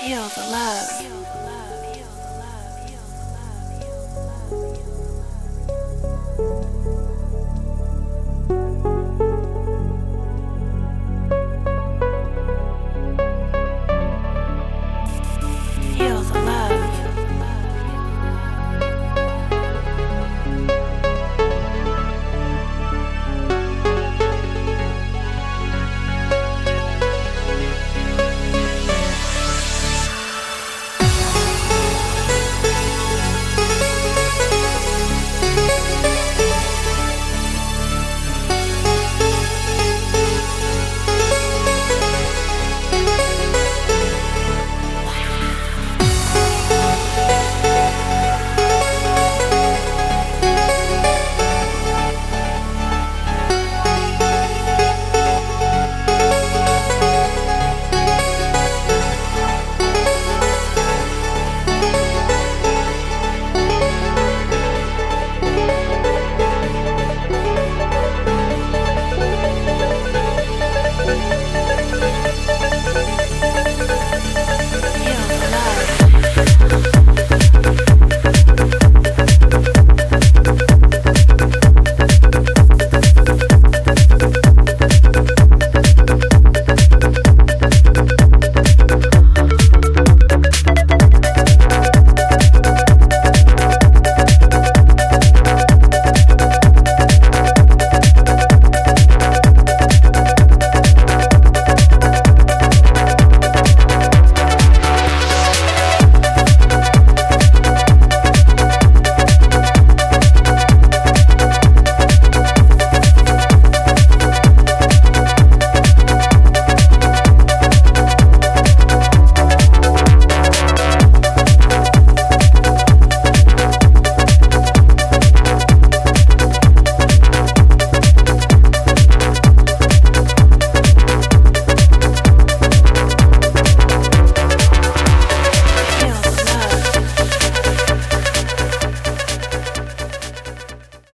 Feel the love.